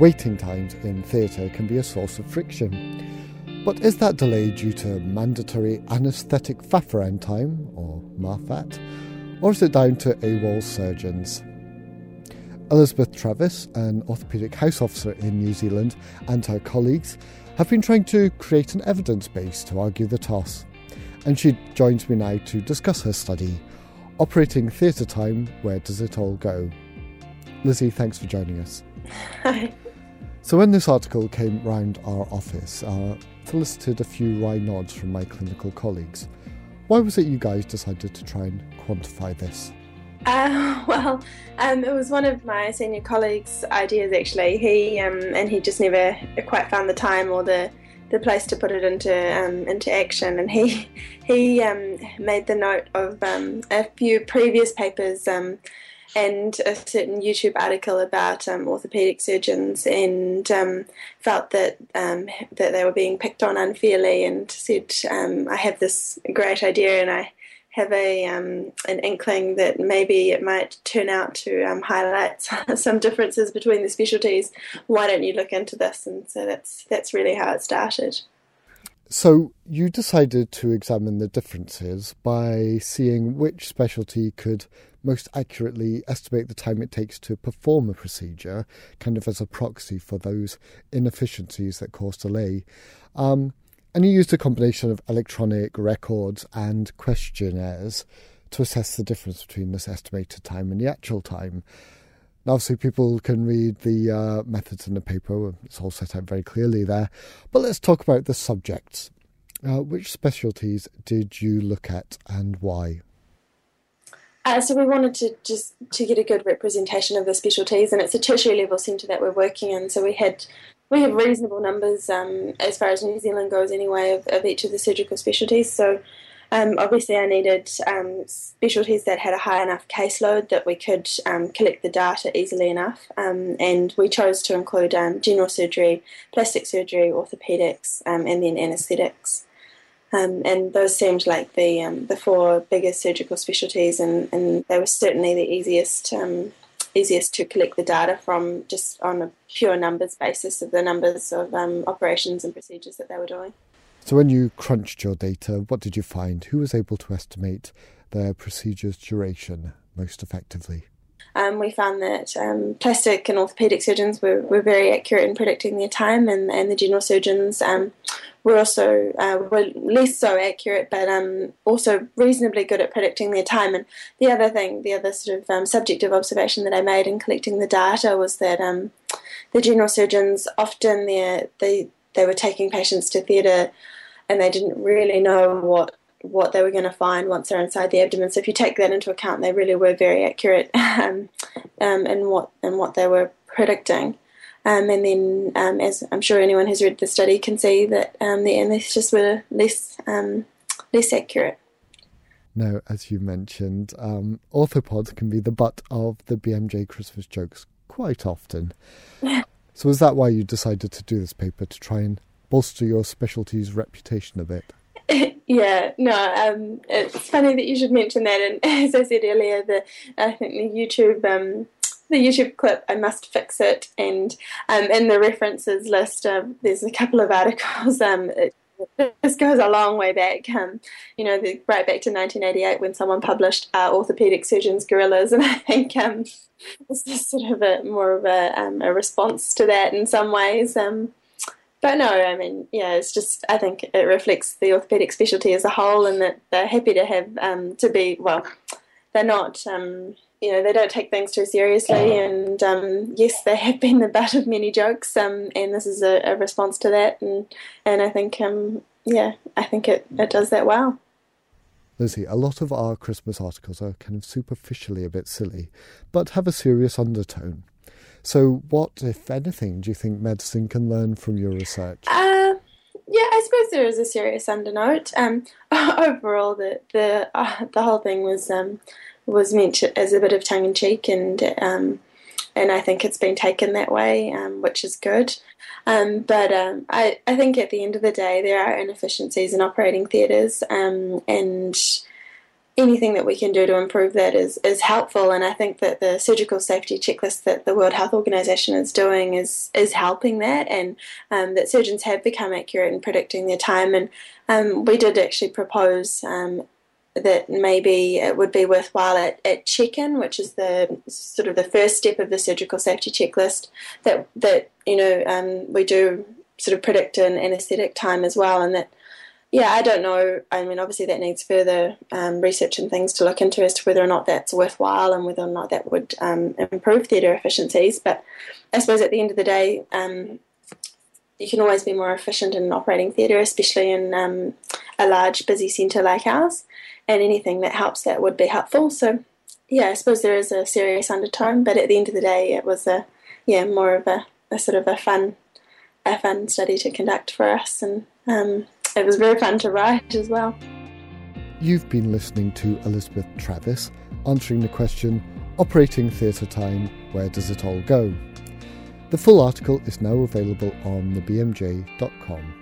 waiting times in theatre can be a source of friction. But is that delay due to mandatory anaesthetic faff around time, or MAFAT, or is it down to AWOL surgeons? Elizabeth Travis, an orthopaedic house officer in New Zealand, and her colleagues have been trying to create an evidence base to argue the toss. And she joins me now to discuss her study Operating Theatre Time Where Does It All Go? Lizzie, thanks for joining us. Hi. So, when this article came round our office, I solicited a few wry nods from my clinical colleagues. Why was it you guys decided to try and quantify this? Uh, well, um, it was one of my senior colleagues' ideas actually. He um, and he just never quite found the time or the the place to put it into um, into action. And he he um, made the note of um, a few previous papers um, and a certain YouTube article about um, orthopedic surgeons, and um, felt that that they were being picked on unfairly, and said, "I have this great idea, and I." have a um, an inkling that maybe it might turn out to um, highlight some differences between the specialties. Why don't you look into this? And so that's that's really how it started. So you decided to examine the differences by seeing which specialty could most accurately estimate the time it takes to perform a procedure, kind of as a proxy for those inefficiencies that cause delay. Um, and he used a combination of electronic records and questionnaires to assess the difference between this estimated time and the actual time. Now, obviously, people can read the uh, methods in the paper, it's all set out very clearly there. But let's talk about the subjects. Uh, which specialties did you look at and why? Uh, so we wanted to just to get a good representation of the specialties, and it's a tertiary level centre that we're working in. So we had we have reasonable numbers um, as far as New Zealand goes, anyway, of, of each of the surgical specialties. So, um, obviously, I needed um, specialties that had a high enough caseload that we could um, collect the data easily enough. Um, and we chose to include um, general surgery, plastic surgery, orthopedics, and then anaesthetics. Um, and those seemed like the um, the four biggest surgical specialties, and, and they were certainly the easiest um, easiest to collect the data from just on a pure numbers basis of the numbers of um, operations and procedures that they were doing. So, when you crunched your data, what did you find? Who was able to estimate their procedure's duration most effectively? Um, we found that um, plastic and orthopedic surgeons were, were very accurate in predicting their time, and, and the general surgeons um, were also uh, were less so accurate, but um, also reasonably good at predicting their time. And the other thing, the other sort of um, subjective observation that I made in collecting the data was that um, the general surgeons often they they were taking patients to theatre, and they didn't really know what what they were going to find once they're inside the abdomen. So if you take that into account, they really were very accurate um, um, in what in what they were predicting. Um, and then, um, as I'm sure anyone who's read the study can see, that um, the anesthetists were less um, less accurate. Now, as you mentioned, um, orthopods can be the butt of the BMJ Christmas jokes quite often. so, is that why you decided to do this paper to try and bolster your specialty's reputation a bit? Yeah, no, um, it's funny that you should mention that. And as I said earlier, the I think the YouTube um, the YouTube clip, I must fix it. And um, in the references list, um, there's a couple of articles. Um, it, this goes a long way back, um, you know, the, right back to 1988 when someone published uh, Orthopedic Surgeons Gorillas, and I think um, this is sort of a more of a, um, a response to that in some ways. Um, but no, I mean, yeah, it's just I think it reflects the orthopedic specialty as a whole, and that they're happy to have um, to be well. They're not um, you know, they don't take things too seriously. And um, yes, they have been the butt of many jokes, um, and this is a, a, response to that. And and I think, um, yeah, I think it, it does that well. Lizzie, a lot of our Christmas articles are kind of superficially a bit silly, but have a serious undertone. So, what, if anything, do you think medicine can learn from your research? Uh, yeah, I suppose there is a serious undernote. Um, overall, the the uh, the whole thing was um, was meant as a bit of tongue in cheek, and um, and I think it's been taken that way, um, which is good. Um, but um, I, I think at the end of the day, there are inefficiencies in operating theatres, um, and anything that we can do to improve that is, is helpful. And I think that the surgical safety checklist that the World Health Organization is doing is is helping that, and um, that surgeons have become accurate in predicting their time. And um, we did actually propose. Um, that maybe it would be worthwhile at, at check-in, which is the sort of the first step of the surgical safety checklist. That that you know um, we do sort of predict an anaesthetic time as well, and that yeah, I don't know. I mean, obviously, that needs further um, research and things to look into as to whether or not that's worthwhile and whether or not that would um, improve theatre efficiencies. But I suppose at the end of the day, um, you can always be more efficient in operating theatre, especially in um, a large, busy centre like ours. And anything that helps that would be helpful. So, yeah, I suppose there is a serious undertone, but at the end of the day, it was a yeah more of a, a sort of a fun a fun study to conduct for us and um, it was very fun to write as well. You've been listening to Elizabeth Travis answering the question Operating Theatre Time, Where Does It All Go? The full article is now available on thebmj.com.